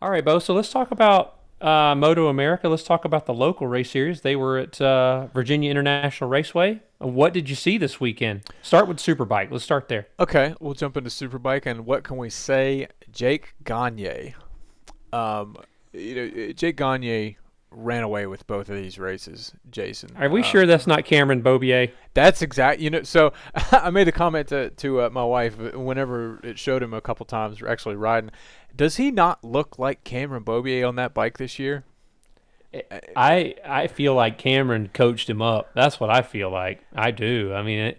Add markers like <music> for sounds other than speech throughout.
All right, Bo. So let's talk about uh, Moto America. Let's talk about the local race series. They were at uh, Virginia International Raceway. What did you see this weekend? Start with Superbike. Let's start there. Okay, we'll jump into Superbike, and what can we say? Jake Gagne. Um, you know, Jake Gagne ran away with both of these races, Jason. Are we Um, sure that's not Cameron Beaubier? That's exact. You know, so <laughs> I made the comment to to uh, my wife whenever it showed him a couple times actually riding. Does he not look like Cameron Beaubier on that bike this year? I I feel like Cameron coached him up. That's what I feel like. I do. I mean, it,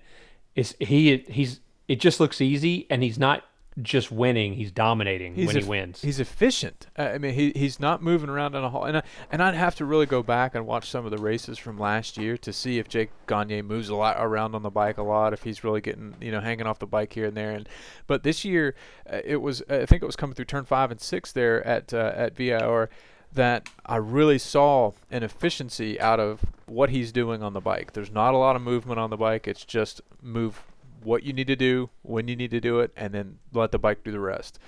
it's he he's it just looks easy, and he's not just winning. He's dominating when he wins. He's efficient. Uh, I mean, he he's not moving around in a hole. And I, and I'd have to really go back and watch some of the races from last year to see if Jake Gagne moves a lot around on the bike a lot. If he's really getting you know hanging off the bike here and there. And but this year, uh, it was I think it was coming through turn five and six there at uh, at VIR that I really saw an efficiency out of what he's doing on the bike. There's not a lot of movement on the bike. It's just move what you need to do when you need to do it, and then let the bike do the rest.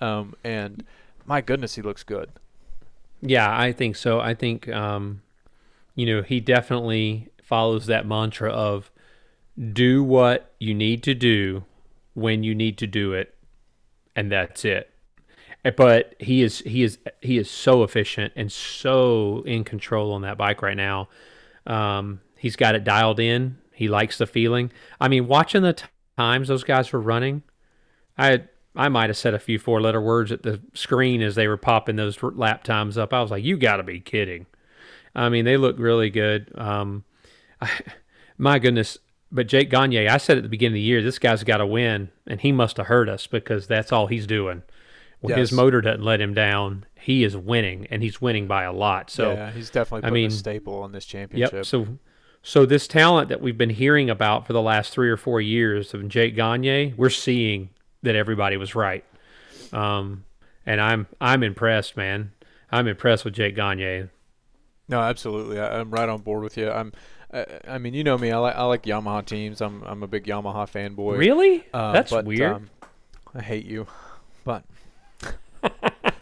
Um, and my goodness, he looks good. Yeah, I think so. I think um, you know he definitely follows that mantra of do what you need to do when you need to do it, and that's it. Uh, But he is he is he is so efficient and so in control on that bike right now. Um, he's got it dialed in. He likes the feeling. I mean, watching the t- times those guys were running, I I might have said a few four letter words at the screen as they were popping those lap times up. I was like, you got to be kidding. I mean, they look really good. Um, I, <laughs> my goodness. But Jake Gagne, I said at the beginning of the year, this guy's got to win, and he must have hurt us because that's all he's doing. When his motor doesn't let him down, he is winning, and he's winning by a lot. So yeah, he's definitely I mean, a staple on this championship. Yep. So, so this talent that we've been hearing about for the last three or four years of Jake Gagne, we're seeing that everybody was right. Um, and I'm I'm impressed, man. I'm impressed with Jake Gagne. No, absolutely. I, I'm right on board with you. I'm. I, I mean, you know me. I like I like Yamaha teams. I'm I'm a big Yamaha fanboy. Really? Uh, That's but, weird. Um, I hate you, <laughs> but <laughs>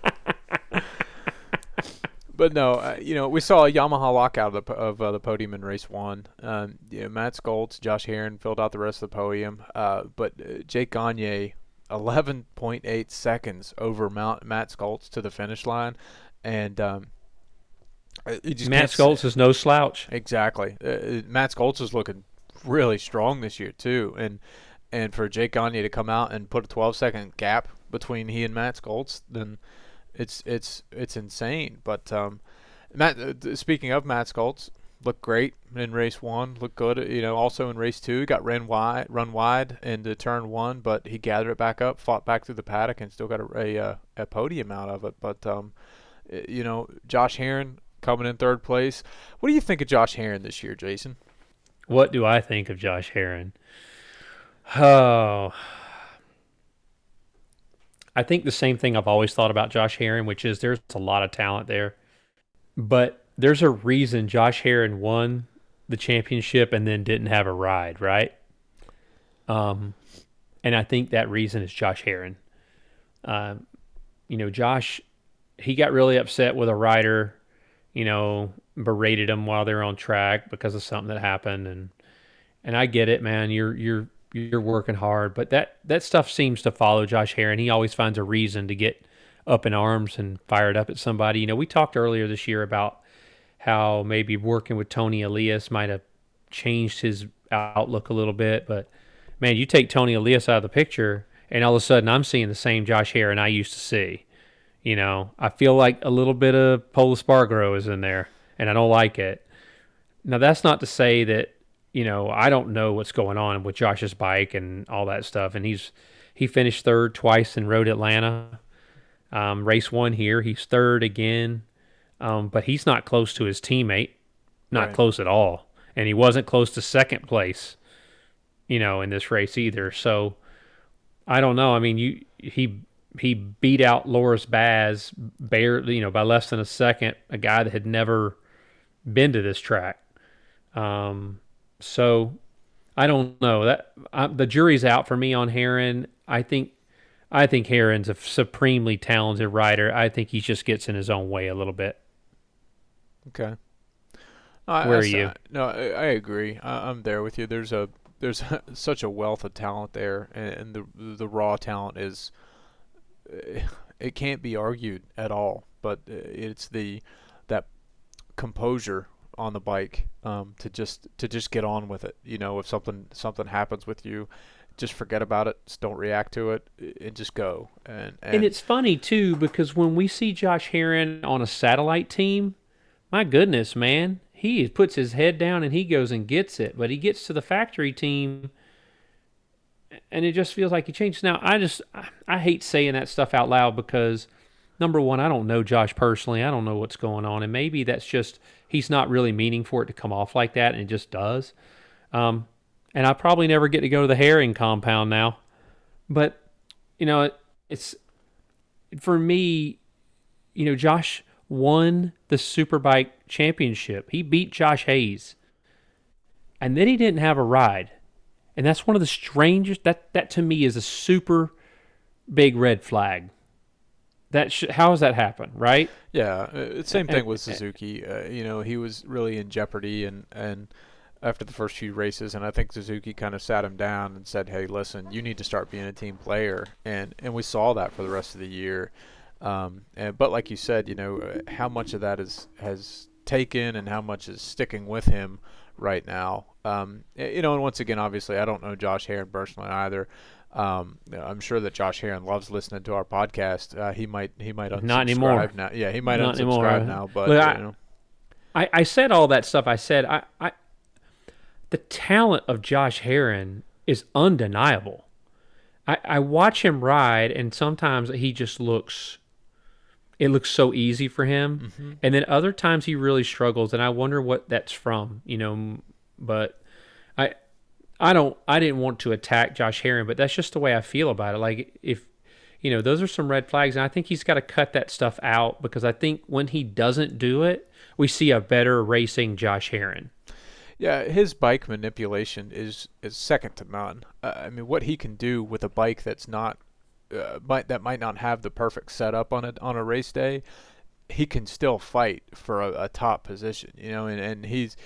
but no, uh, you know we saw a Yamaha lockout of the of uh, the podium in race one. Um, you know, Matt Scholtz, Josh Herrin filled out the rest of the podium. Uh, but uh, Jake Gagne, 11.8 seconds over Mount, Matt Scholtz to the finish line, and um, uh, just Matt Scholtz is no slouch. Exactly. Uh, Uh, Matt Scholtz is looking really strong this year too, and and for Jake Gagne to come out and put a 12 second gap between he and Matt Scholtz, then it's it's it's insane. But um, Matt, uh, speaking of Matt Scholtz, looked great in race one. Looked good, you know. Also in race two, got ran wide, run wide into turn one, but he gathered it back up, fought back through the paddock, and still got a a, uh, a podium out of it. But um, uh, you know, Josh Herrin coming in third place. What do you think of Josh Herrin this year, Jason? What do I think of Josh Herrin? Oh, I think the same thing I've always thought about Josh Herrin, which is there's a lot of talent there, but there's a reason Josh Herrin won the championship and then didn't have a ride, right? Um, and I think that reason is Josh Herrin. Um, you know, Josh, he got really upset with a rider, you know, berated him while they're on track because of something that happened, and and I get it, man. You're you're you're working hard, but that that stuff seems to follow Josh Herrin. He always finds a reason to get up in arms and fired up at somebody. You know, we talked earlier this year about how maybe working with Toni Elias might have changed his outlook a little bit, but man, you take Toni Elias out of the picture, and all of a sudden I'm seeing the same Josh Herrin I used to see. You know, I feel like a little bit of Pola Spargro is in there, and I don't like it. Now, that's not to say that you know I don't know what's going on with Josh's bike and all that stuff. And he's he finished third twice in Road Atlanta, um, race one here. He's third again, um, but he's not close to his teammate, not Right. close at all, and he wasn't close to second place. You know, in this race either. So I don't know. I mean, you he he beat out Loris Baz barely, you know, by less than a second. A guy that had never been to this track. Um, so I don't know that I, the jury's out for me on Herrin. I think I think Herrin's a supremely talented rider. I think he just gets in his own way a little bit. Okay. Where I are you? No, I, I agree. I, I'm there with you. There's a there's <laughs> such a wealth of talent there, and, and the the raw talent is uh, it can't be argued at all. But uh, it's the that composure on the bike um, to just to just get on with it. You know, if something something happens with you, just forget about it. Just don't react to it, and just go. And and, And it's funny too because when we see Josh Herrin on a satellite team, my goodness, man, he puts his head down and he goes and gets it. But he gets to the factory team, and it just feels like he changes. Now, I just I hate saying that stuff out loud because number one, I don't know Josh personally. I don't know what's going on, and maybe that's just he's not really meaning for it to come off like that, and it just does. Um, and I probably never get to go to the Herrin compound now, but you know, it, it's for me. You know, Josh won the Superbike championship. He beat Josh Hayes, and then he didn't have a ride, and that's one of the strangest. That that to me is a super big red flag. That sh- how does that happen, right? Yeah, uh, same thing with Suzuki. Uh, you know, he was really in jeopardy, and and after the first few races, and I think Suzuki kind of sat him down and said, "Hey, listen, you need to start being a team player," and and we saw that for the rest of the year. Um, and but like you said, you know, uh, how much of that is has taken, and how much is sticking with him right now. Um, you know, and once again, obviously, I don't know Josh Herrin personally either. Um, I'm sure that Josh Herrin loves listening to our podcast. Uh, he might he might unsubscribe Not anymore. now. Yeah, he might Not unsubscribe anymore. now. But Look, I- you know, I, I said all that stuff. I said I, I the talent of Josh Herrin is undeniable. I, I watch him ride, and sometimes he just looks. It looks so easy for him, Mm-hmm. and then other times he really struggles, and I wonder what that's from. You know, but I don't. I didn't want to attack Josh Herrin, but that's just the way I feel about it. Like if you know, those are some red flags, and I think he's got to cut that stuff out because I think when he doesn't do it, we see a better racing Josh Herrin. yeah, his bike manipulation is is second to none. Uh, I mean, what he can do with a bike that's not uh, might that might not have the perfect setup on it on a race day, he can still fight for a, a top position. You know, and and he's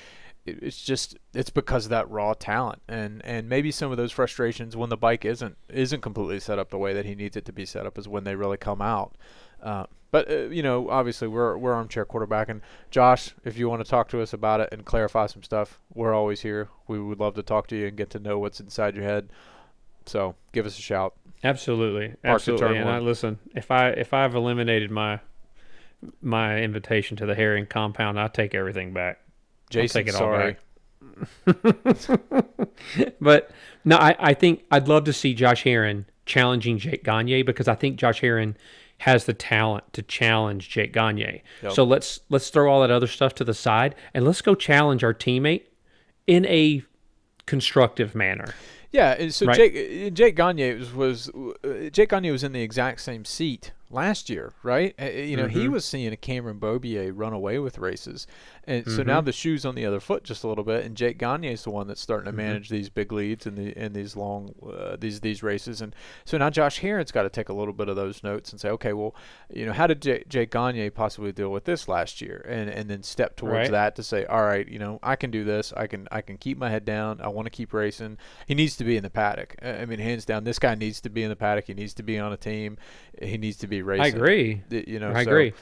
it's just it's because of that raw talent and and maybe some of those frustrations when the bike isn't isn't completely set up the way that he needs it to be set up is when they really come out uh, but uh, you know obviously we're we're armchair quarterback and Josh if you want to talk to us about it and clarify some stuff we're always here we would love to talk to you and get to know what's inside your head so give us a shout Absolutely, the absolutely. And one. I listen. If I if I've eliminated my my invitation to the Herrin compound, I take everything back. Jason take it all sorry <laughs> But no, I, I think I'd love to see Josh Herrin challenging Jake Gagne because I think Josh Herrin has the talent to challenge Jake Gagne. Yep. So let's let's throw all that other stuff to the side and let's go challenge our teammate in a constructive manner. Yeah, and so Right. Jake Jake Gagne was, was Jake Gagne was in the exact same seat last year, right? You know, he Mhm. was seeing a Cameron Beaubier run away with races, and so now Mhm. the shoe's on the other foot just a little bit, and Jake Gagne is the one that's starting to Mhm. manage these big leads and the in these long uh, these these races, and so now Josh Herrin's got to take a little bit of those notes and say, okay, well, you know, how did J- Jake Gagne possibly deal with this last year, and and then step towards Right. that to say, all right, you know, I can do this, I can I can keep my head down, I want to keep racing. He needs to be in the paddock. I mean, hands down, this guy needs to be in the paddock. He needs to be on a team. He needs to be racing. I agree. You know, I so- agree.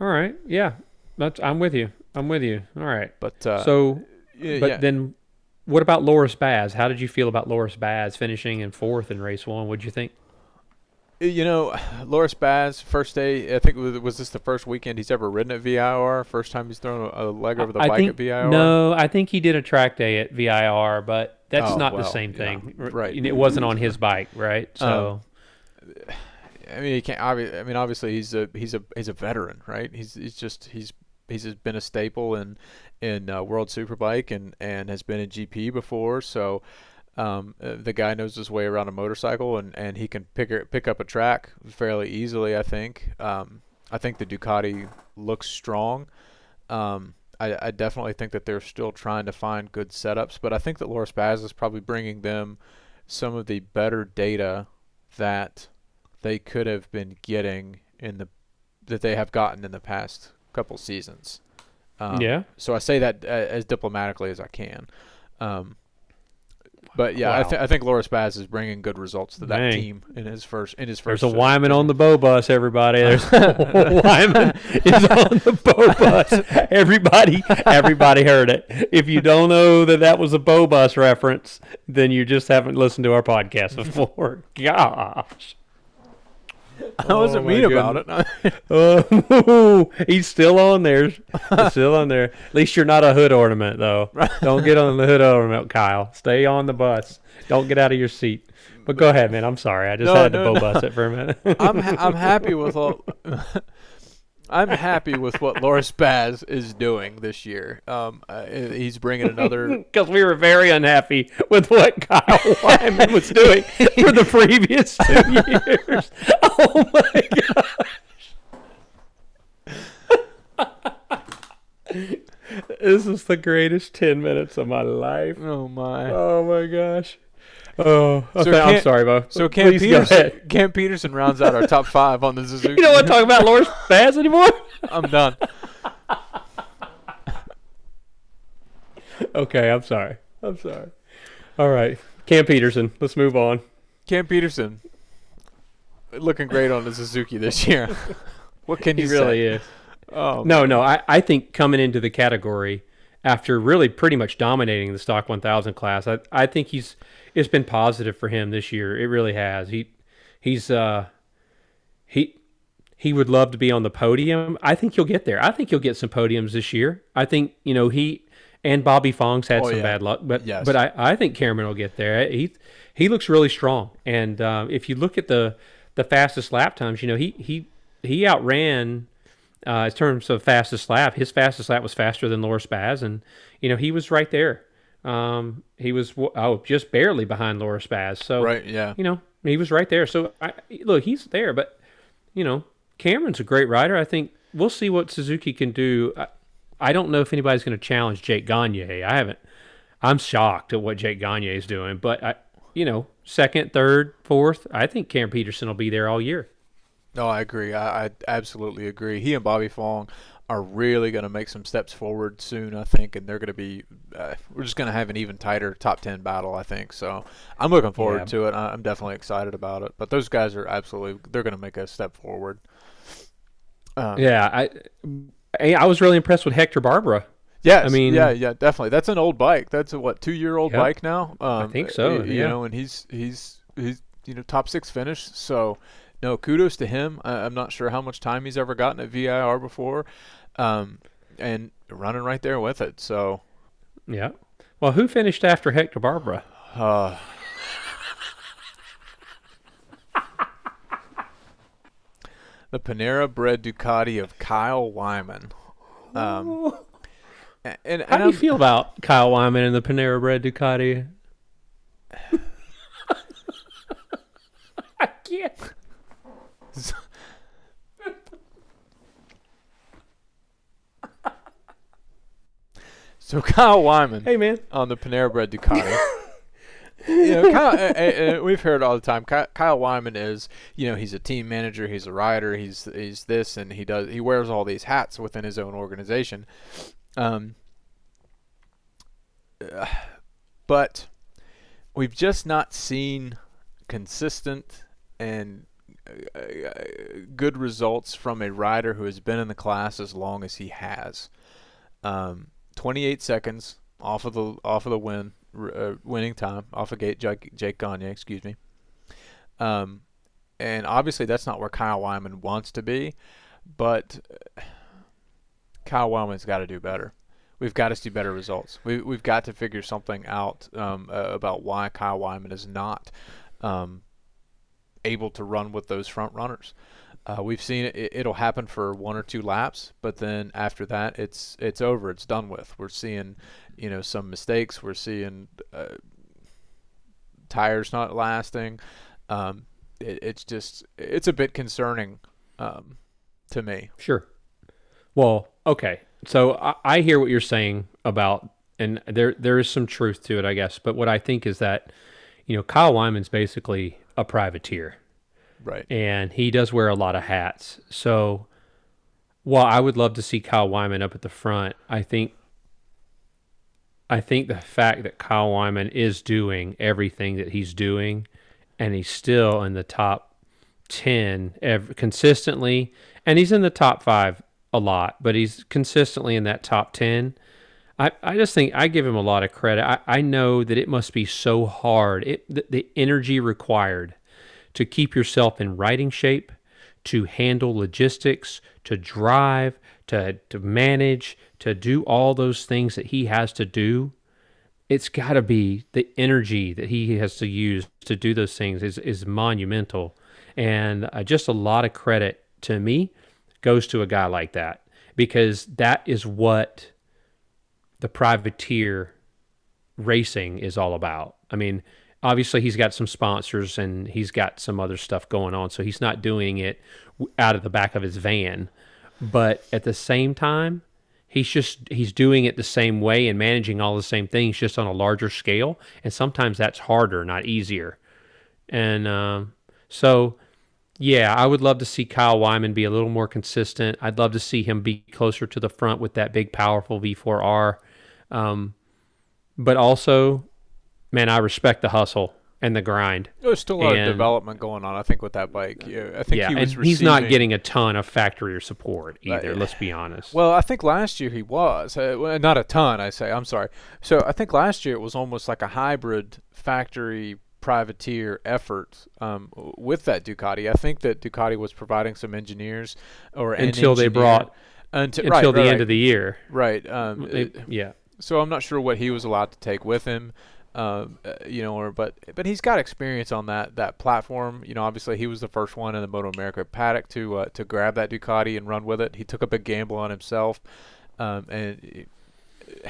All right. Yeah. That's I'm with you. I'm with you. All right. But uh, so yeah, but yeah. then what about Loris Baz? How did you feel about Loris Baz finishing in fourth in race one? What'd you think? you know, Loris Baz, first day. I think was, was this the first weekend he's ever ridden at VIR? First time he's thrown a, leg over the I bike think at VIR. no, I think he did a track day at VIR, but that's Oh, not the same thing. R- right. It wasn't on his bike, right? So I mean, he can't. obvi- I mean, obviously he's a he's a he's a veteran, right? He's he's just he's he's been a staple in in uh, World Superbike and and has been in GP before, so. Um, uh, the guy knows his way around a motorcycle and, and he can pick pick up a track fairly easily. I think. Um, I think the Ducati looks strong. Um, I, I definitely think that they're still trying to find good setups, but I think that Loris Baz is probably bringing them some of the better data that they could have been getting in the that they have gotten in the past couple seasons. Um, yeah. So I say that uh, as diplomatically as I can. Um, but yeah, I, th- I think Loris Baz is bringing good results to that Dang. team in his first in his first. There's a Wyman on the bow bus, everybody. There's <laughs> Wyman is on the bow bus. Everybody, everybody heard it. If you don't know that that was a bow bus reference, then you just haven't listened to our podcast <laughs> before. Gosh. <laughs> I wasn't Oh, mean about it. Oh, <laughs> <laughs> he's still on there. He's still on there. At least you're not a hood ornament, though. Don't get on the hood ornament, Kyle. Stay on the bus. Don't get out of your seat. But go ahead, man. I'm sorry. I just No, had to no, bow no. bus it for a minute. I'm ha- I'm happy with all. I'm happy with what Loris Baz is doing this year. Um, uh, he's bringing another. <laughs> because we were very unhappy with what Kyle <laughs> Wyman was doing for the previous two <laughs> years. Oh my gosh. this is the greatest 10 minutes of my life. Oh my! Oh my gosh. Oh, So okay, I'm sorry, Bo. So Cam. Petersen, Cam Petersen rounds out our top five on the <laughs> Suzuki. You don't want to talk about Loris <laughs> Baz anymore? I'm done. <laughs> Okay, I'm sorry. I'm sorry. All right. Cam Petersen. Let's move on. Cam Petersen looking great on the Suzuki this year. what can He you really say? is. Oh, No, no. I, I think coming into the category after really pretty much dominating the stock 1000 class, I, I think he's it's been positive for him this year. It really has. He he's uh he he would love to be on the podium. I think he'll get there. I think he'll get some podiums this year. I think you know he and Bobby Fong's had Oh, some yeah. bad luck, but Yes. but I, I think Cameron will get there. He he looks really strong, and um, if you look at the the fastest lap times, you know he he he outran uh, in terms of fastest lap. His fastest lap was faster than Loris Baz, and you know he was right there. Um, he was oh just barely behind Loris Baz. So right, yeah. you know he was right there. So I, look, he's there, but you know Cameron's a great rider. I think we'll see what Suzuki can do. I, I don't know if anybody's going to challenge Jake Gagne. I haven't. I'm shocked at what Jake Gagne is doing, but I, you know, second, third, fourth, I think Cam Petersen will be there all year. No, I agree. I, I absolutely agree. He and Bobby Fong are really going to make some steps forward soon, I think, and they're going to be. Uh, we're just going to have an even tighter top ten battle, I think. So I'm looking forward Yeah. to it. I- I'm definitely excited about it. But those guys are absolutely. They're going to make a step forward. Uh, Yeah, I, I I was really impressed with Hector Barbera. Yes, I mean- yeah, yeah, definitely. That's an old bike. That's a what two year old bike now. Um, think so, You yeah. know, and he's he's he's you know top six finish. So no, kudos to him. I, I'm not sure how much time he's ever gotten at VIR before, um, and running right there with it. So Yeah. Well, who finished after Hector Barbera? uh, the Panera Bread Ducati of Kyle Wyman. Um, and, and, How do you I'm- feel about Kyle Wyman and the Panera Bread Ducati? <sighs> <laughs> I can't. <laughs> So Kyle Wyman Hey, man. on the Panera Bread Ducati. you know, Kyle, uh, uh, we've heard all the time. Ky- Kyle Wyman is, you know, he's a team manager, he's a rider, he's he's this, and he does he wears all these hats within his own organization. Um, uh, but we've just not seen consistent and good results from a rider who has been in the class as long as he has. Um, 28 seconds off of the off of the win uh, winning time off of gate Jake, Jake Gagne, excuse me. Um, and obviously that's not where Kyle Wyman wants to be, but uh, Kyle Wyman's got to do better. We've got to see better results. We, we've got to figure something out um, uh, about why Kyle Wyman is not um, able to run with those front runners. Uh, we've seen it, it. It'll happen for one or two laps, but then after that, it's it's over. It's done with. We're seeing, you know, some mistakes. We're seeing uh, tires not lasting. Um, it, it's just it's a bit concerning um, to me. Sure. Well, okay. So I, I hear what you're saying about, and there there is some truth to it, I guess. But what I think is that, you know, Kyle Wyman's basically a privateer. Right. and he does wear a lot of hats. So, while I would love to see Kyle Wyman up at the front, I think I think the fact that Kyle Wyman is doing everything that he's doing, and he's still in the top ten ev- consistently, and he's in the top five a lot, but he's consistently in that top ten. I, I just think I give him a lot of credit. I, I know that it must be so hard. It the, the energy required to keep yourself in writing shape, to handle logistics, to drive, to to manage, to do all those things that he has to do. It's got to be the energy that he has to use to do those things is is monumental, and uh, just a lot of credit to me goes to a guy like that because that is what the privateer racing is all about. I mean, obviously he's got some sponsors and he's got some other stuff going on, so he's not doing it out of the back of his van. But at the same time, he's just he's doing it the same way and managing all the same things, just on a larger scale. And sometimes that's harder, not easier. And um, so, yeah, I would love to see Kyle Wyman be a little more consistent. I'd love to see him be closer to the front with that big, powerful V4R. Um, but also, man, I respect the hustle and the grind. There's still a lot And- of development going on, I think, with that bike. Yeah, I think yeah, he was and he's not getting a ton of factory or support either. Right. let's be honest. Well, I think last year he was. Uh, well, not a ton, I say. I'm sorry. So I think last year it was almost like a hybrid factory privateer effort um, with that Ducati. I think that Ducati was providing some engineers or Until they brought- until, Until right, the right, end right, of the year. right. Um, it- yeah, so I'm not sure what he was allowed to take with him. Um, uh, you know, or but but he's got experience on that that platform. You know, obviously he was the first one in the Moto America paddock to uh, to grab that Ducati and run with it. He took a big gamble on himself, um, and <sighs>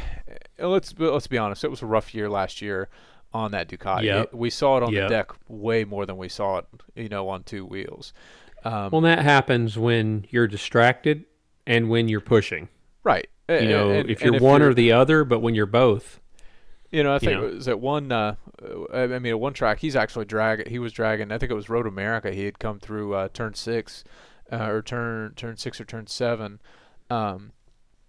uh, let's be- let's be honest, it was a rough year last year on that Ducati. Yep. We saw it on Yep. the deck way more than we saw it, you know, on two wheels. Um, well, that happens when you're distracted and when you're pushing. Right. You know, And- if you're one or the other, but when you're both, You know, I think know? it was at one. Uh, I mean, at one track, he's actually drag. He was dragging. I think it was Road America. He had come through uh, turn six, uh, or turn turn six or turn seven. Um,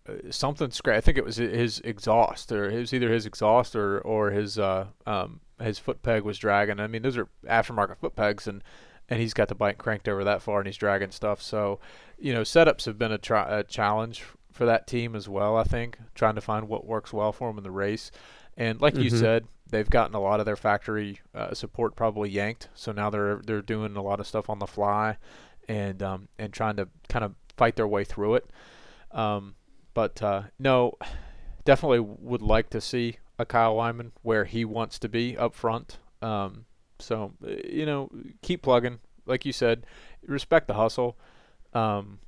uh, something scratch. I think it was his exhaust, or it was either his exhaust or or his uh um his foot peg was dragging. I mean, those are aftermarket foot pegs, and and he's got the bike cranked over that far, and he's dragging stuff. So, you know, setups have been a, a challenge for that team as well. I think trying to find what works well for them in the race. And like you Mhm. said, they've gotten a lot of their factory uh, support probably yanked. So now they're they're doing a lot of stuff on the fly, and um, and trying to kind of fight their way through it. Um, but uh, no, definitely would like to see a Kyle Wyman where he wants to be up front. Um, so uh, you know, keep plugging. Like you said, respect the hustle. Um,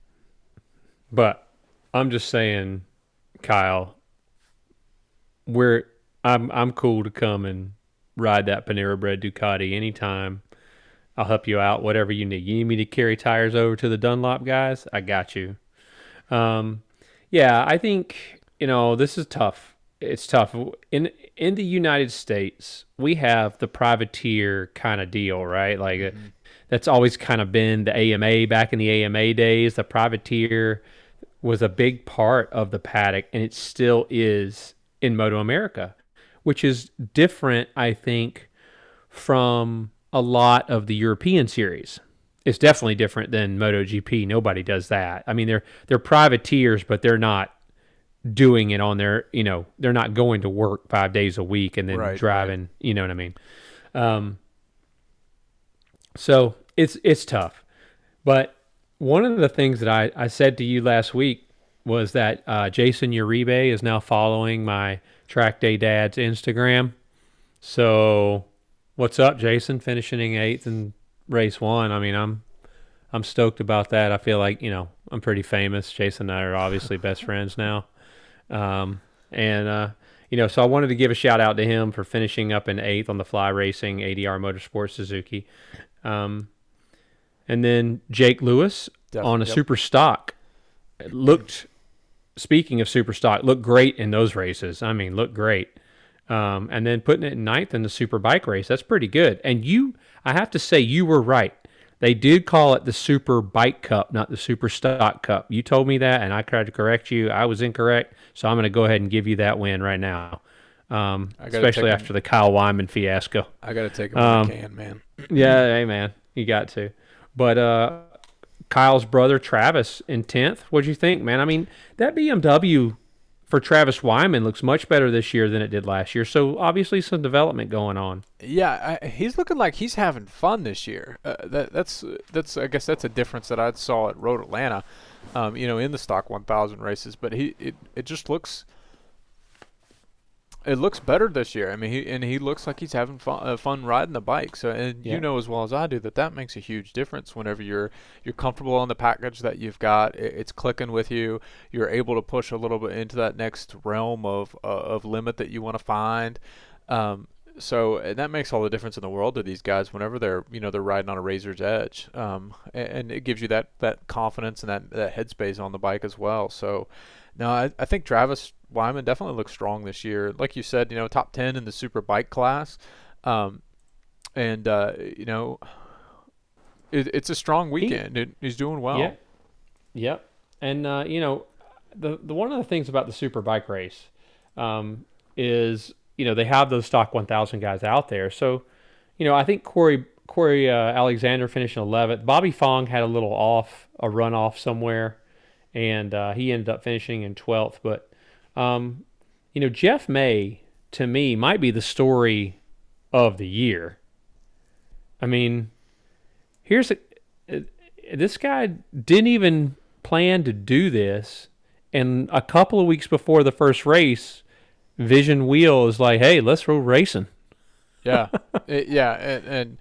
but I'm just saying, Kyle, we're I'm I'm cool to come and ride that Panera Bread Ducati anytime. I'll help you out, whatever you need. You need me to carry tires over to the Dunlop guys? I got you. Um, yeah, I think you know this is tough. It's tough in in the United States. We have the privateer kind of deal, right? Like uh, that's always kind of been the AMA back in the AMA days. The privateer was a big part of the paddock, and it still is in Moto America, which is different, I think, from a lot of the European series. It's definitely different than MotoGP. Nobody does that. I mean, they're they're privateers, but they're not doing it on their. You know, they're not going to work five days a week and then Right, right. driving. You know what I mean? Um, so it's it's tough. But one of the things that I, I said to you last week was that uh, Jason Uribe is now following my Track Day Dad's Instagram. So what's up, Jason? Finishing eighth in race one. I mean, I'm I'm stoked about that. I feel like you know I'm pretty famous. Jason and I are obviously best friends now, um, and uh, you know, so I wanted to give a shout out to him for finishing up in eighth on the Fly Racing ADR Motorsports Suzuki. Um, and then Jake Lewis Def- on a yep. super stock looked. Speaking of super stock, looked great in those races. I mean, looked great. Um, and then putting it in ninth in the super bike race, that's pretty good. And you, I have to say, you were right. They did call it the Super Bike Cup, not the Super Stock Cup. You told me that, and I tried to correct you. I was incorrect, so I'm going to go ahead and give you that win right now. Um, especially after the Kyle Wyman fiasco. I got to take him um, can, man. yeah, hey man, you got to. But uh, Kyle's brother Travis in tenth. What'd you think, man? I mean, that BMW for Travis Wyman looks much better this year than it did last year. So obviously some development going on. Yeah, I, he's looking like he's having fun this year. Uh, that, that's that's I guess that's a difference that I saw at Road Atlanta, um, you know, in the stock 1000 races. But he it, it just looks it looks better this year. I mean, he and he looks like he's having fun, uh, fun riding the bike. So, and yeah. you know as well as I do that that makes a huge difference whenever you're you're comfortable on the package that you've got. It, it's clicking with you. You're able to push a little bit into that next realm of uh, of limit that you want to find. Um, so and that makes all the difference in the world to these guys whenever they're you know they're riding on a razor's edge um, and, and, it gives you that that confidence and that, that headspace on the bike as well so no I, I think Travis Wyman definitely looks strong this year. Like you said, you know, top 10 in the super bike class. Um, and, uh, you know, it, it's a strong weekend. He, it, he's doing well. Yeah. Yep. And, uh, you know, the, the one of the things about the super bike race um, is, you know, they have those stock 1000 guys out there. So, you know, I think Corey Corey uh, Alexander finished 11th. Bobby Fong had a little off, a run off somewhere, and uh, he ended up finishing in 12th. But um, you know, Jeff May to me might be the story of the year. I mean, here's a this guy didn't even plan to do this, and a couple of weeks before the first race, Vision Wheel is like, "Hey, let's go racing." Yeah, <laughs> yeah, and, and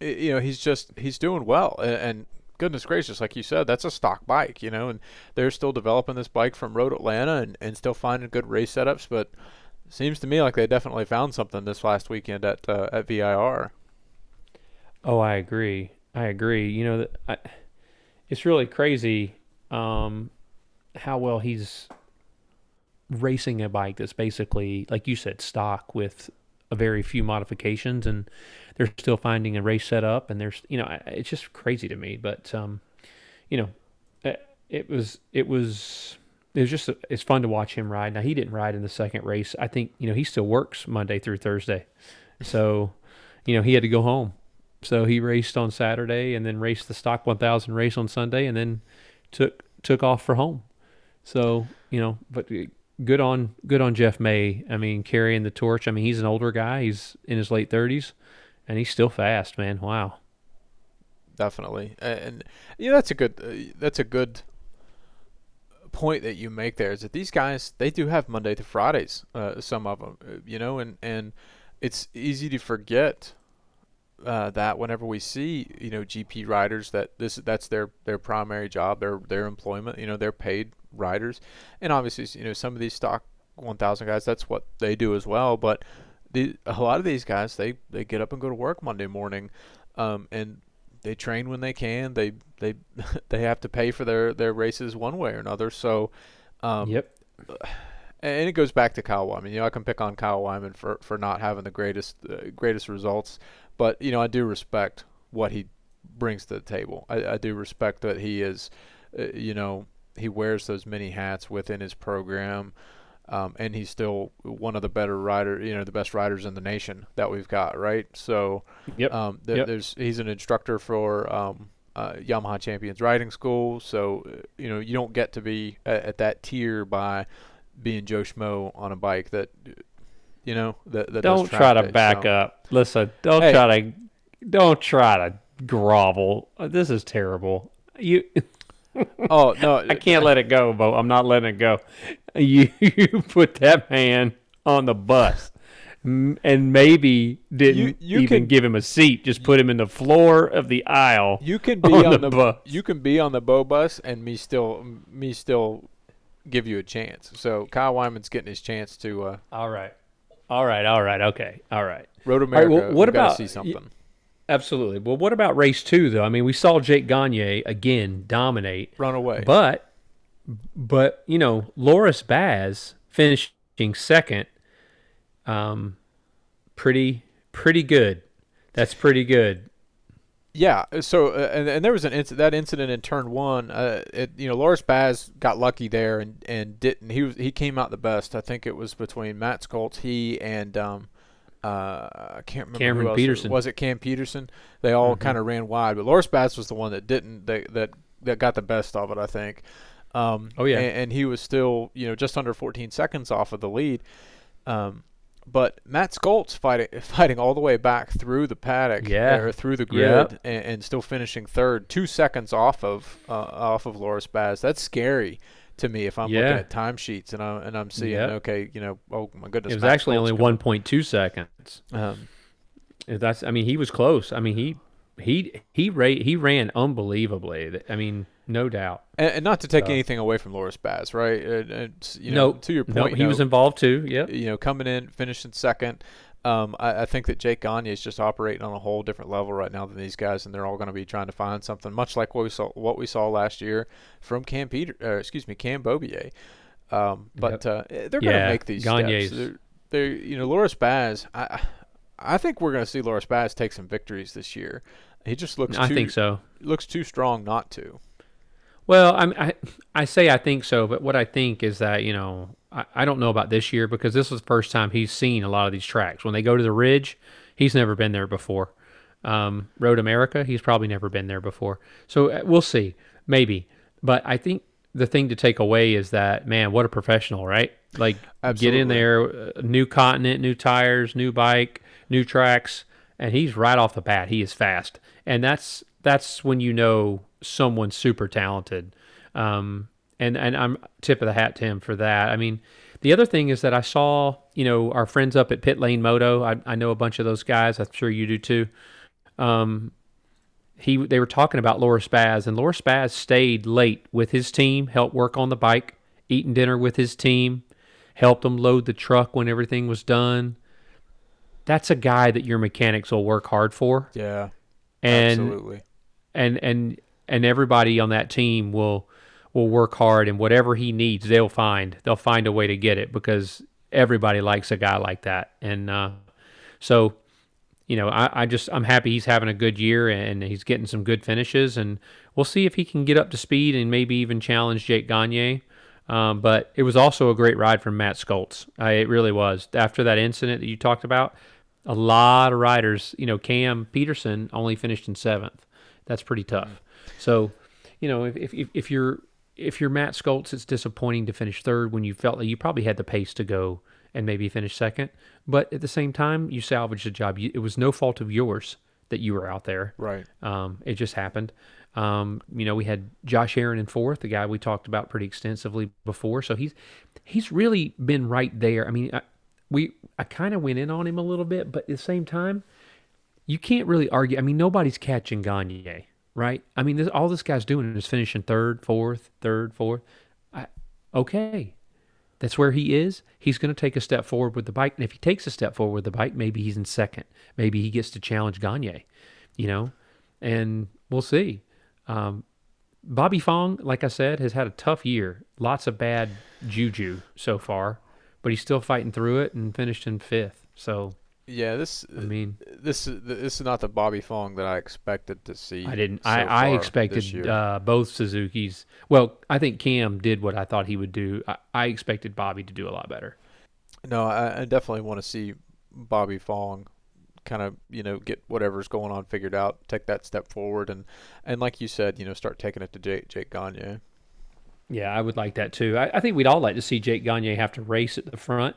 you know he's just he's doing well, and goodness gracious, like you said, that's a stock bike, you know, and they're still developing this bike from Road Atlanta and, and still finding good race setups. But seems to me like they definitely found something this last weekend at uh, at VIR. Oh, I agree. I agree. You know, I, it's really crazy um, how well he's racing a bike that's basically, like you said, stock with a very few modifications and they're still finding a race setup. and there's you know it's just crazy to me. But um, you know, uh, it was it was it was just it's fun to watch him ride. Now he didn't ride in the second race. I think you know he still works Monday through Thursday, so you know he had to go home. So he raced on Saturday and then raced the stock 1000 race on Sunday and then took took off for home. So you know, but good on good on Jeff May. I mean, carrying the torch. I mean, he's an older guy. He's in his late 30s and he's still fast, man. Wow. Definitely, and yeah, that's a good uh, that's a good point that you make there. Is that these guys they do have Monday to Fridays, uh, some of them, uh, you know, and and it's easy to forget uh, that whenever we see you know GP riders that this that's their their primary job, their their employment, you know, they're paid riders, and obviously you know some of these stock 1,000 guys that's what they do as well, but the, a lot of these guys they they get up and go to work Monday morning, um, and they train when they can. They they <laughs> they have to pay for their their races one way or another. So, um, yep. And it goes back to Kyle Wyman. You know, I can pick on Kyle Wyman for, for not having the greatest uh, greatest results, but you know, I do respect what he brings to the table. I, I do respect that he is, uh, you know, he wears those many hats within his program. Um, and he's still one of the better rider, you know, the best riders in the nation that we've got, right? So, yep. Um, th- yep. there's he's an instructor for um, uh, Yamaha Champions Riding School, so uh, you know you don't get to be at, at, that tier by being Joe Schmo on a bike that, you know, that, that don't try to back so. up. Listen, don't hey. try to don't try to grovel. This is terrible. You. <laughs> oh no! I can't let it go, Bo. I'm not letting it go. You, <laughs> you put that man on the bus, and maybe didn't you, you even can, give him a seat. Just put him in the floor of the aisle. You can be on, on the, the, bus. You can be on the Bo bus, and me still me still give you a chance. So Kyle Wyman's getting his chance to. Uh, all right, all right, all right. Okay, all right. Road America. Right, well, what about see something? Absolutely. Well, what about race two though? I mean, we saw Jake Gagne again dominate, run away, but but you know, Loris Baz finishing second, um, pretty pretty good. That's pretty good. Yeah. So uh, and, and there was an inc- that incident in turn one. Uh, it, you know, Loris Baz got lucky there and, and didn't. He was he came out the best. I think it was between Matt Scholtz, he and um, uh, I can't remember Cameron who else Petersen. Was. it Cam Petersen? They all Mhm. kind of ran wide, but Loris Baz was the one that didn't. That that that got the best of it. I think. Um, Oh, yeah. and, and he was still you know just under 14 seconds off of the lead. Um, but Matt Scholtz fighting <laughs> fighting all the way back through the paddock, Yeah. or through the grid, Yep. and, and still finishing third, two seconds off of uh, off of Loris Baz. That's scary to me if I'm Yeah. looking at timesheets and I'm and I'm seeing Yep. okay, you know, oh my goodness, It was Matt actually only 1.2 seconds. Um, That's I mean he was close. I mean he he he ra- he ran unbelievably. I mean no doubt. and, and not to take So- anything away from Loris Baz, right? And, and, you know, No, to your point, No, you he know, was involved too. Yep. you know, coming in, finishing second. Um, I, I think that Jake Gagne is just operating on a whole different level right now than these guys, and they're all going to be trying to find something, much like what we saw what we saw last year from Cam Peter, uh, excuse me, Cam Beaubier. Um, but uh, they're going to Yeah, make these Gagne's- steps. They're, they're, you know, Loris Baz. I, I think we're going to see Loris Baz take some victories this year. He just looks. I too, think so. Looks too strong not to. Well, I'm, I I say I think so, but what I think is that you know I, I don't know about this year because this is the first time he's seen a lot of these tracks. When they go to the Ridge, he's never been there before. Um, Road America, he's probably never been there before. So uh, we'll see, maybe. But I think the thing to take away is that man, what a professional, right? Like get in there, uh, new continent, new tires, new bike, new tracks, and he's right off the bat. He is fast, and that's that's when you know someone's super talented. Um, and and I'm tip of the hat to him for that. I mean, the other thing is that I saw, you know, our friends up at Pit Lane Moto. I, I know a bunch of those guys. I'm sure you do too. Um, he they were talking about Loris Baz, and Loris Baz stayed late with his team, helped work on the bike, eating dinner with his team, helped them load the truck when everything was done. That's a guy that your mechanics will work hard for, Yeah, and absolutely. and and and everybody on that team will will work hard and whatever he needs they'll find they'll find a way to get it because everybody likes a guy like that. And uh, so you know I, I just i'm happy he's having a good year and he's getting some good finishes and we'll see if he can get up to speed and maybe even challenge jake gagne. Um, but it was also a great ride from matt Scholtz. Uh, it really was. After that incident that you talked about a lot of riders you know cam petersen only finished in seventh. That's pretty tough so, you know, if if, if you're if you're Matt Scholtz, it's disappointing to finish third when you felt like you probably had the pace to go and maybe finish second. But at the same time, you salvaged the job. You, it was no fault of yours that you were out there. Right. Um, it just happened. Um, you know, we had Josh Herrin in fourth, the guy we talked about pretty extensively before. So he's he's really been right there. I mean, I, we I kind of went in on him a little bit, but at the same time, you can't really argue. I mean, nobody's catching Gagne, right? I mean, this, all this guy's doing is finishing third, fourth, third, fourth. I, okay, that's where he is. He's going to take a step forward with the bike, and if he takes a step forward with the bike, maybe he's in second. Maybe he gets to challenge Gagne, you know, and we'll see. Um, Bobby Fong, like I said, has had a tough year. Lots of bad juju so far, but he's still fighting through it and finished in fifth. So Yeah, this I mean, this is this is not the Bobby Fong that I expected to see. I didn't. so I, I expected uh, both Suzuki's. Well, I think Cam did what I thought he would do. I, I expected Bobby to do a lot better. No, I, I definitely want to see Bobby Fong kind of you know get whatever's going on figured out, take that step forward, and and like you said, you know, start taking it to Jake Jake Gagne. Yeah, I would like that too. I, I think we'd all like to see Jake Gagne have to race at the front.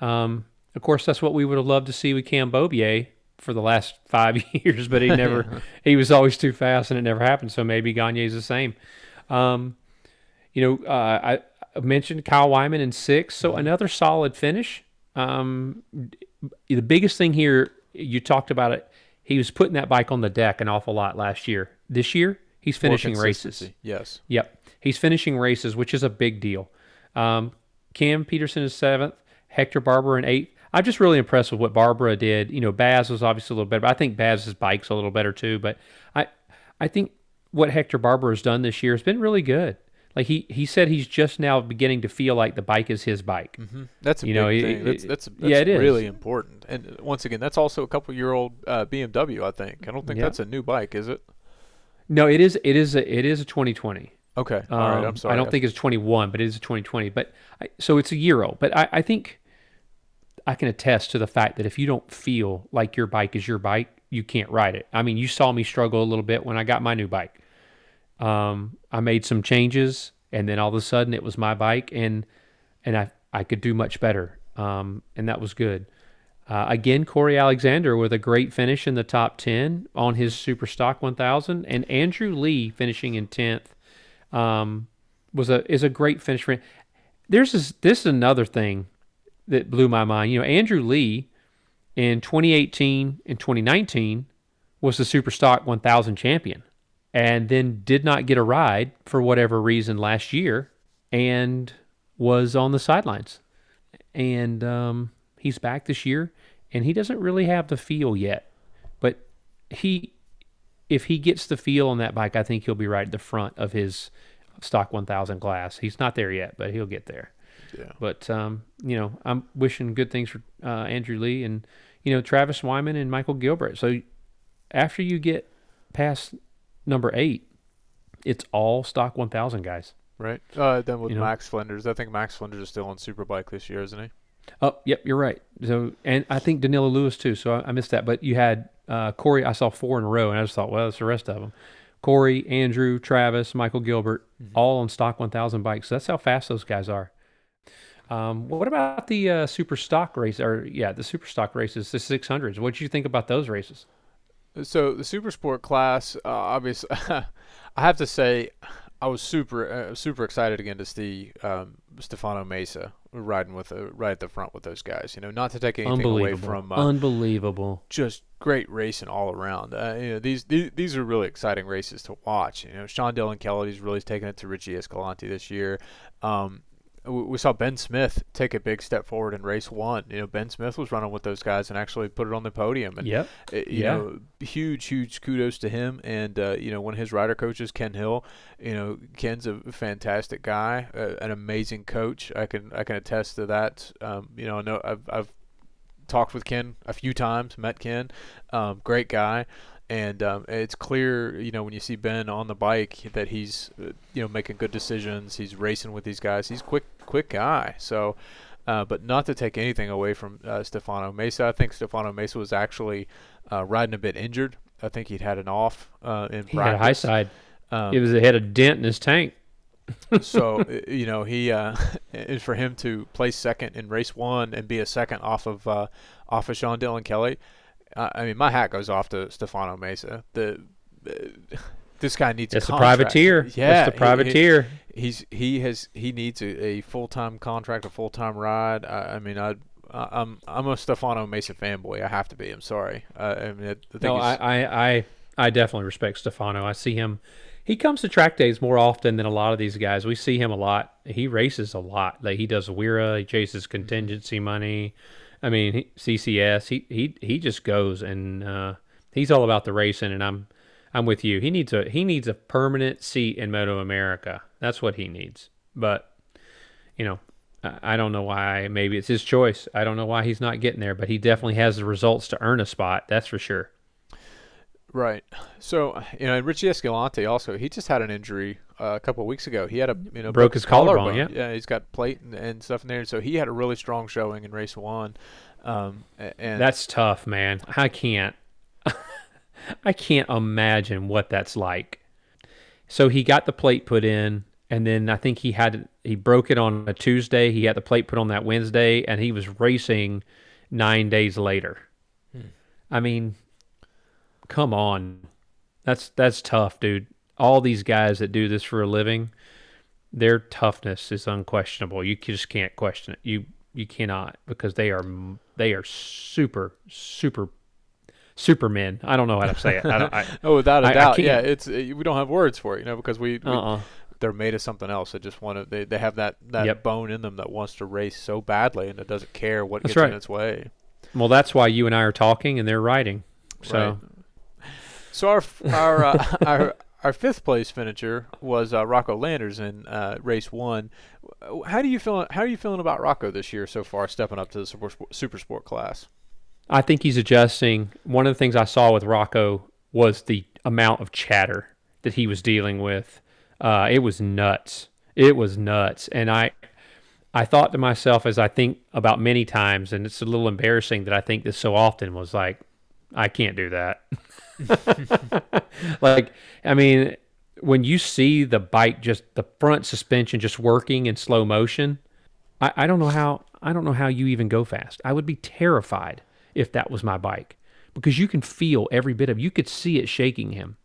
Um, of course, that's what we would have loved to see with Cam Beaubier for the last <laughs> five <laughs> years, but he <laughs> never. he was always too fast, and it never happened. So maybe Gagne's the same. Um, you know, uh, I, I mentioned Kyle Wyman in six, so another solid finish. Um, the biggest thing here, you talked about it. He was putting that bike on the deck an awful lot last year. This year, he's finishing races. Yes. Yep. He's finishing races, which is a big deal. Um, Cam Petersen is seventh, Hector Barbera in eighth. I'm just really impressed with what Barbera did. You know, Baz was obviously a little better, but I think Baz's bike's a little better too. But I, I think what Hector Barbera has done this year has been really good. like he he said he's just now beginning to feel like the bike is his bike. Mm-hmm. That's a You big know, it- that's that's, that's yeah, it is. really important. And uh, once again, that's also a couple year old uh, BMW. I think. I don't think Yeah. that's a new bike, is it? No, it is it is a, it is a 2020. Okay. All right. Um, I'm sorry. I don't think it's 21, but it is a 2020. But I, so it's a year old. But I, I think I can attest to the fact that if you don't feel like your bike is your bike, you can't ride it. I mean, you saw me struggle a little bit when I got my new bike. Um, I made some changes, and then all of a sudden it was my bike, and and I I could do much better. Um, and that was good. Uh, again, Corey Alexander with a great finish in the top 10 on his Super Stock 1000, and Andrew Lee finishing in 10th um, was a is a great finish for him. There's this, this is another thing that blew my mind. You know, Andrew Lee in 2018 and 2019 was the Superstock 1000 champion, and then did not get a ride for whatever reason last year, and was on the sidelines. And um, he's back this year, and he doesn't really have the feel yet, but he if he gets the feel on that bike, I think he'll be right at the front of his stock 1000 class. He's not there yet, but he'll get there. Yeah. But um, you know, I'm wishing good things for uh, Andrew Lee and you know Travis Wyman and Michael Gilbert. So after you get past number eight, it's all stock 1000 guys. Right. Uh, then with You know? Max Flinders, I think Max Flinders is still on Superbike this year, isn't he? Oh, yep, you're right. So, and I think Danilo Lewis too. So I, I missed that. But you had uh, Corey. I saw four in a row, and I just thought, well, that's the rest of them. Corey, Andrew, Travis, Michael Gilbert, all on stock 1000 bikes. So that's how fast those guys are. Um, what about the uh, super stock race? Or yeah, the super stock races, the 600s. What did you think about those races? So the super sport class, uh, obviously, <laughs> I have to say, I was super uh, super excited again to see um, Stefano Mesa riding with a, right at the front with those guys. You know, not to take anything away from uh, Unbelievable. just great racing all around. Uh, you know, these, these these are really exciting races to watch. You know, Sean Dylan Kelly's really taken it to Richie Escalante this year. Um, we, saw Ben Smith take a big step forward in race one. You know, Ben Smith was running with those guys and actually put it on the podium. And Yep. uh, you Yeah. know, huge, huge kudos to him. And uh, you know, one of his rider coaches, Ken Hill. You know, Ken's a fantastic guy, uh, an amazing coach. I can I can attest to that. Um, you know, I know I've I've talked with Ken a few times, met Ken, um, great guy. And um, it's clear, you know, when you see Ben on the bike, that he's, uh, you know, making good decisions. He's racing with these guys. He's quick, quick guy. So, uh, but not to take anything away from uh, Stefano Mesa. I think Stefano Mesa was actually uh, riding a bit injured. I think he'd had an off uh, in He had a high side. Um, it was it had a dent in his tank. so <laughs> you know he uh, <laughs> and for him to place second in race one and be a second off of uh, off of Sean Dylan Kelly. Uh, I mean, my hat goes off to Stefano Mesa. The uh, <laughs> this guy needs It's a the privateer. Yeah, That's the he- he- privateer. he's he has he needs a, a full time contract, a full time ride. I, I mean, I. I'm I'm a Stefano Mesa fanboy. I have to be. I'm sorry. Uh, I mean, I No, I, I, I, I definitely respect Stefano. I see him. He comes to track days more often than a lot of these guys. We see him a lot. He races a lot. Like he does WERA. He chases contingency money. I mean, he, CCS. He he he just goes and uh, he's all about the racing. And I'm I'm with you. He needs a he needs a permanent seat in MotoAmerica. That's what he needs. But you know, I I don't know why. Maybe it's his choice. I don't know why he's not getting there, but he definitely has the results to earn a spot. That's for sure. Right. So you know, and Richie Escalante also he just had an injury uh, a couple of weeks ago. He had a you know Broke his collarbone, yeah. yeah. He's got plate and, and stuff in there. So he had a really strong showing in race one. Um, and That's tough, man. I can't. <laughs> I can't imagine what that's like. So he got the plate put in, and then I think he had he broke it on a Tuesday. He had the plate put on that Wednesday, and he was racing nine days later. I mean, come on, that's that's tough, dude. All these guys that do this for a living, their toughness is unquestionable. You just can't question it. You you cannot because they are they are super super supermen. I don't know how to say it. I don't. I, <laughs> oh, without a I- I doubt, yeah. It's uh, we don't have words for it, you know, because we, we uh-uh. they're made of something else. They just want to. They, they have that that Yep. bone in them that wants to race so badly and it doesn't care what That's gets right. in its way. Well, that's why you and I are talking and they're writing. So Right. So our our uh, <laughs> our our fifth place finisher was uh, Rocco Landers in uh, race one. How do you feel? How are you feeling about Rocco this year so far, stepping up to the super sport, super sport class? I think he's adjusting. One of the things I saw with Rocco was the amount of chatter that he was dealing with. Uh, it was nuts. It was nuts, and I, I thought to myself as I think about many times, and it's a little embarrassing that I think this so often was like, I can't do that. <laughs> <laughs> like, I mean, when you see the bike just the front suspension just working in slow motion, I, I don't know how I don't know how you even go fast. I would be terrified if that was my bike because you can feel every bit of you could see it shaking him.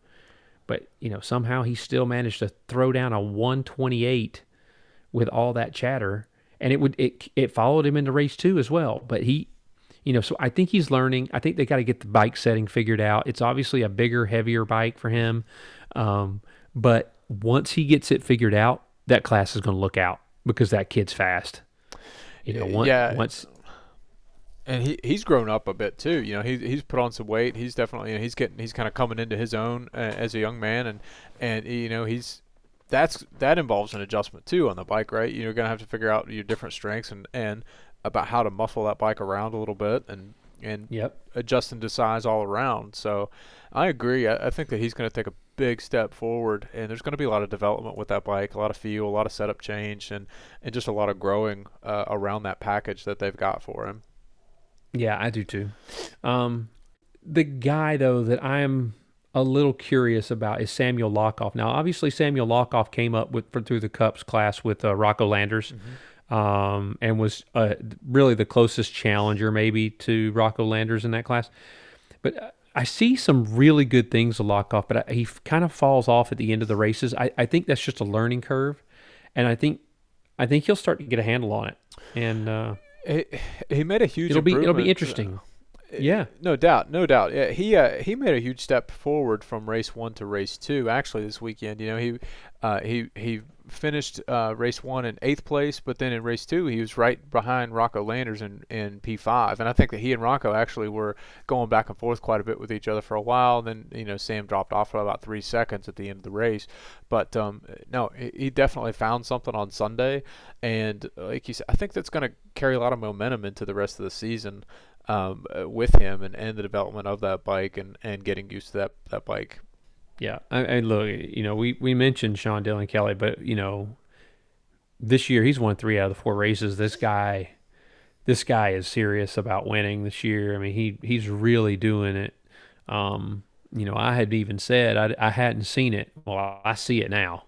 But, you know, somehow he still managed to throw down a 128 with all that chatter and it would it it followed him into race 2 as well, but he you know, so I think he's learning. I think they got to get the bike setting figured out. It's obviously a bigger, heavier bike for him. Um, but once he gets it figured out, that class is going to look out because that kid's fast. You know, once, yeah. Once, and he he's grown up a bit too. You know, he he's put on some weight. He's definitely you know, he's getting he's kind of coming into his own uh, as a young man, and and you know he's that's that involves an adjustment too on the bike, right? You're gonna have to figure out your different strengths and and about how to muscle that bike around a little bit and and yep. adjusting to size all around. So I agree. I, I think that he's going to take a big step forward, and there's going to be a lot of development with that bike, a lot of feel, a lot of setup change, and and just a lot of growing uh, around that package that they've got for him. Yeah, I do too. Um, the guy though that I'm a little curious about is Samuel Lochoff. Now, obviously, Samuel Lochoff came up with for, through the Cups class with uh, Rocco Landers. Mm-hmm um, and was uh, really the closest challenger maybe to Rocco Landers in that class. But uh, I see some really good things to Lochoff, but I, he kind of falls off at the end of the races. I, I think that's just a learning curve, and I think I think he'll start to get a handle on it. And uh, he, he made a huge. It'll be it'll be interesting. Yeah, no doubt, no doubt. Yeah, he uh, he made a huge step forward from race one to race two. Actually, this weekend, you know, he uh, he he finished uh, race one in eighth place, but then in race two he was right behind Rocco Landers in, in P5, and I think that he and Rocco actually were going back and forth quite a bit with each other for a while. Then you know Sam dropped off for about three seconds at the end of the race, but um, no, he definitely found something on Sunday, and like you said, I think that's going to carry a lot of momentum into the rest of the season. Um, with him and, and the development of that bike and, and getting used to that, that bike yeah, I, I look, you know, we we mentioned Sean Dylan Kelly, but you know, this year he's won three out of the four races. This guy, this guy is serious about winning this year. I mean, he he's really doing it. Um, you know, I had even said I, I hadn't seen it. Well, I see it now.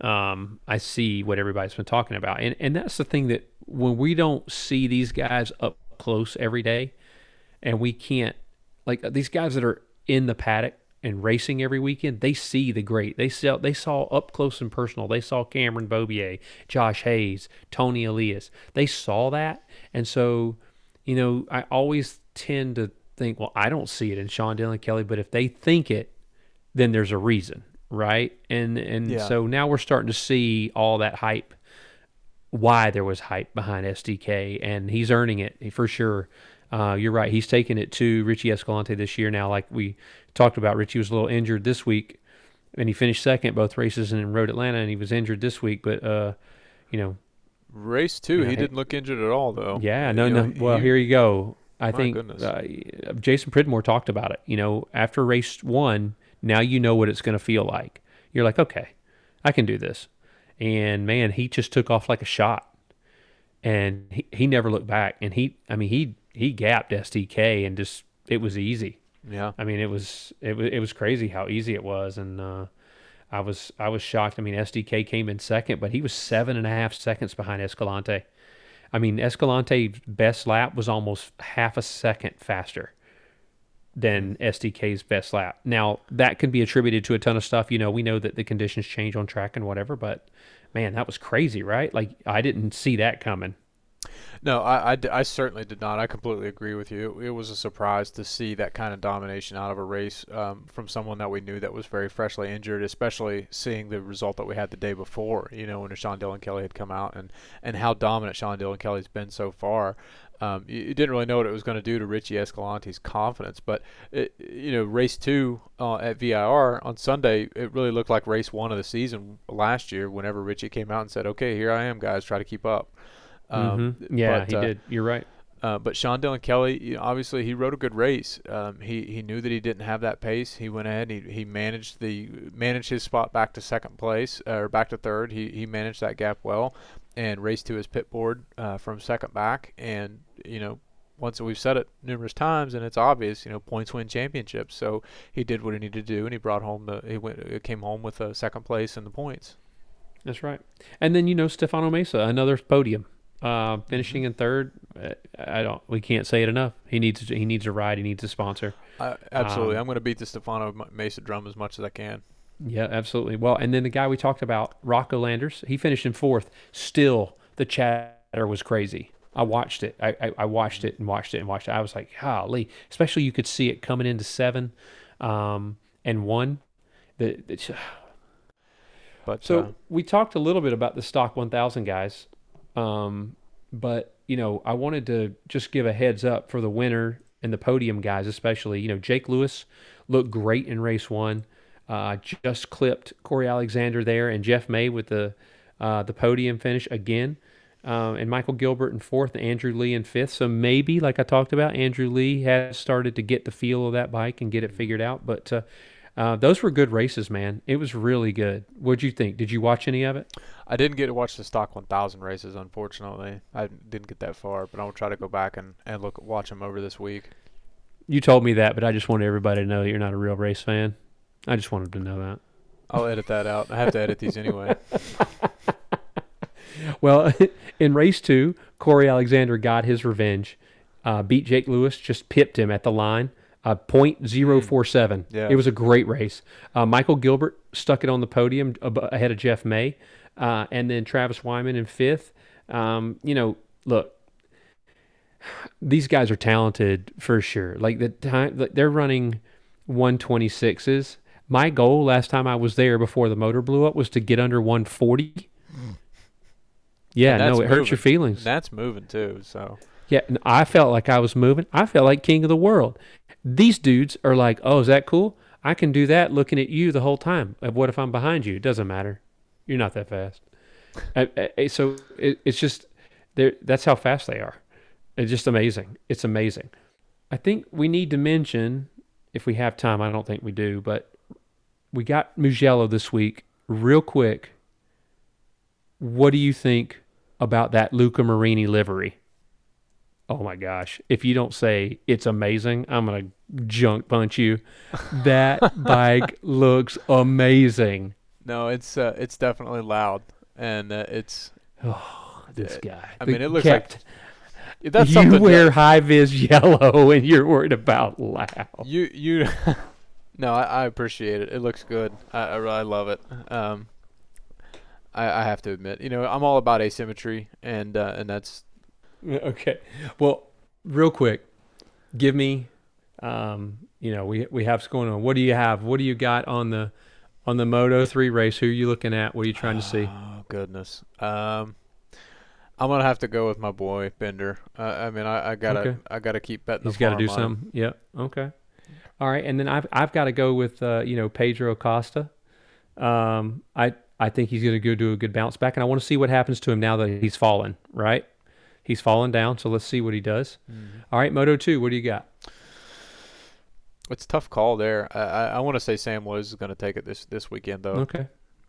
Um, I see what everybody's been talking about, and and that's the thing that when we don't see these guys up close every day, and we can't like these guys that are in the paddock and racing every weekend, they see the great. They saw they saw up close and personal. They saw Cameron Beaubier, Josh Hayes, Toni Elias. They saw that, and so you know I always tend to think, well, I don't see it in Sean Dylan Kelly, but if they think it, then there's a reason, right? And and yeah. so now we're starting to see all that hype. Why there was hype behind SDK, and he's earning it for sure. Uh, you're right. He's taken it to Richie Escalante this year now. Like we talked about, Richie was a little injured this week, and he finished second both races in Road Atlanta, and he was injured this week. But uh, you know, race two, you know, he didn't look injured at all, though. Yeah, no, you no. Know, well, he, here you go. I think uh, Jason Pridmore talked about it. You know, after race one, now you know what it's going to feel like. You're like, okay, I can do this. And man, he just took off like a shot. And he, he never looked back. And he, I mean, he he gapped SDK and just it was easy. Yeah. I mean, it was it was it was crazy how easy it was, and uh, I was I was shocked. I mean, SDK came in second, but he was seven and a half seconds behind Escalante. I mean, Escalante's best lap was almost half a second faster than SDK's best lap. Now, that can be attributed to a ton of stuff. You know, we know that the conditions change on track and whatever, but man, that was crazy, right? Like I didn't see that coming. No, I, I, I certainly did not. I completely agree with you. It, it, was a surprise to see that kind of domination out of a race um, from someone that we knew that was very freshly injured, especially seeing the result that we had the day before, you know, when Sean Dylan Kelly had come out and, and how dominant Sean Dylan Kelly's been so far. Um, you, you, didn't really know what it was going to do to Richie Escalante's confidence, but it, you know, race two uh, at VIR on Sunday, it really looked like race one of the season last year. Whenever Richie came out and said, "Okay, here I am, guys, try to keep up." Um, mm-hmm. Yeah, but, he uh, did. You're right. Uh, but Sean Dylan Kelly, you know, obviously, he rode a good race. Um, he he knew that he didn't have that pace. He went ahead. He he managed the managed his spot back to second place or back to third. He he managed that gap well, and raced to his pit board uh, from second back. And you know, once we've said it numerous times, and it's obvious, you know, points win championships. So he did what he needed to do, and he brought home the he went came home with a second place and the points. That's right. And then you know Stefano Mesa, another podium. Uh, finishing in third, I don't. We can't say it enough. He needs. He needs a ride. He needs a sponsor. Uh, absolutely, um, I'm going to beat the Stefano Mesa drum as much as I can. Yeah, absolutely. Well, and then the guy we talked about, Rocco Landers, he finished in fourth. Still, the chatter was crazy. I watched it. I, I, I watched it and watched it and watched it. I was like, golly. Especially you could see it coming into seven, um, and one. The, the but so uh, we talked a little bit about the stock 1000 guys um, but you know, I wanted to just give a heads up for the winner and the podium guys, especially. You know, Jake Lewis looked great in race one. Uh, just clipped Corey Alexander there, and Jeff May with the uh, the podium finish again. Um, and Michael Gilbert in fourth, and Andrew Lee in fifth. So maybe, like I talked about, Andrew Lee has started to get the feel of that bike and get it figured out. But uh, uh, those were good races, man. It was really good. What'd you think? Did you watch any of it? I didn't get to watch the stock 1000 races, unfortunately. I didn't get that far, but I'll try to go back and, and look watch them over this week. You told me that, but I just wanted everybody to know that you're not a real race fan. I just wanted to know that. I'll edit that out. I have to edit these anyway. <laughs> well, <laughs> in race two, Corey Alexander got his revenge. Uh, beat Jake Lewis, just pipped him at the line uh, 0.047. Yeah. It was a great race. Uh, Michael Gilbert stuck it on the podium ahead of Jeff May, uh, and then Travis Wyman in fifth. Um, you know, look, these guys are talented for sure. Like the time they're running 126s. My goal last time I was there before the motor blew up was to get under 140. Hmm. Yeah, no, it moving. hurts your feelings. That's moving too. So yeah, I felt like I was moving. I felt like king of the world. These dudes are like, oh, is that cool? I can do that looking at you the whole time. Uh, what if I'm behind you? It doesn't matter. You're not that fast. I, I, so it, it's just, that's how fast they are. It's just amazing. It's amazing. I think we need to mention, if we have time, I don't think we do, but we got Mugello this week. Real quick, what do you think about that Luca Marini livery? oh my gosh, if you don't say it's amazing, I'm going to junk punch you. <laughs> That bike looks amazing. No, it's uh, it's definitely loud and uh, it's <sighs> oh, this guy. I mean, it looks kept, like that's you wear high vis yellow <laughs> and you're worried about loud. You you <laughs> No, I, I appreciate it. It looks good. I, I really love it. Um I, I have to admit, you know, I'm all about asymmetry, and uh, and that's Okay. Well, real quick, give me, um, you know, we we have going on. What do you have? What do you got on the on the Moto three race? Who are you looking at? What are you trying to see? Oh goodness. Um, I'm gonna have to go with my boy Binder. Uh, I mean, I, I gotta okay. I gotta keep betting. He's got to do something. Yep. Okay. All right, and then I've I've got to go with uh, you know Pedro Acosta. Um, I I think he's going to go do a good bounce back, and I want to see what happens to him now that he's fallen. Right. He's fallen down, so let's see what he does. Mm-hmm. All right, Moto 2, what do you got? It's a tough call there. I, I, I want to say Sam Lowes is going to take it this, this weekend, though. Okay.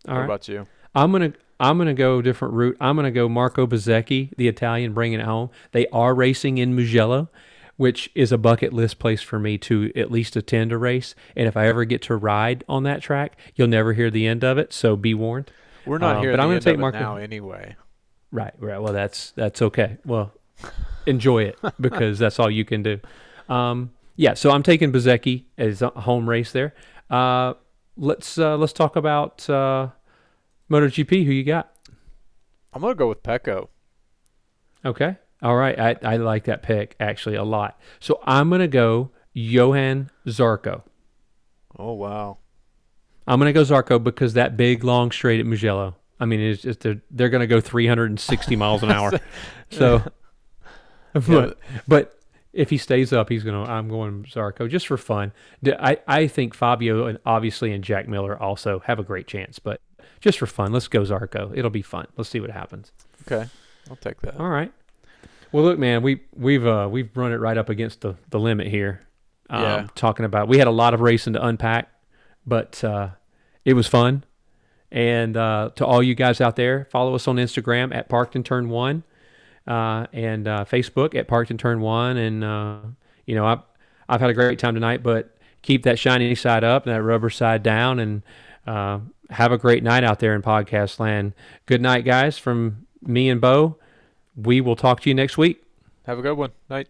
All what right. about you? I'm gonna I'm gonna go a different route. I'm gonna go Marco Bezzecchi, the Italian, bringing it home. They are racing in Mugello, which is a bucket list place for me to at least attend a race. And if I ever get to ride on that track, you'll never hear the end of it. So be warned. We're not um, here, but I'm gonna take Mark now anyway. Right, right. Well, that's that's okay. Well, enjoy it because that's all you can do. Um, yeah, so I'm taking Bezzecchi as a home race there. Uh, let's uh, let's talk about uh, MotoGP. Who you got? I'm gonna go with Pecco. Okay, All right, I, I like that pick actually a lot. So I'm gonna go Johann Zarco. Oh wow. I'm gonna go Zarco because that big long straight at Mugello. I mean, it's just they're, they're gonna go 360 miles an hour. <laughs> So, <laughs> but but if he stays up, he's gonna. I'm going Zarco just for fun. I, I think Fabio and obviously and Jack Miller also have a great chance, but just for fun, let's go Zarco. It'll be fun. Let's see what happens. Okay, I'll take that. All right. Well, look, man, we we've uh, we've run it right up against the the limit here. Um, Yeah. Talking about we had a lot of racing to unpack, but uh, it was fun. And uh, to all you guys out there, follow us on Instagram at Parked and Turn One, uh, and uh, Facebook at Parked and Turn One. And uh, you know, I've I've had a great time tonight, but keep that shiny side up and that rubber side down, and uh, have a great night out there in podcast land. Good night, guys, from me and Bo. We will talk to you next week. Have a good one. Night.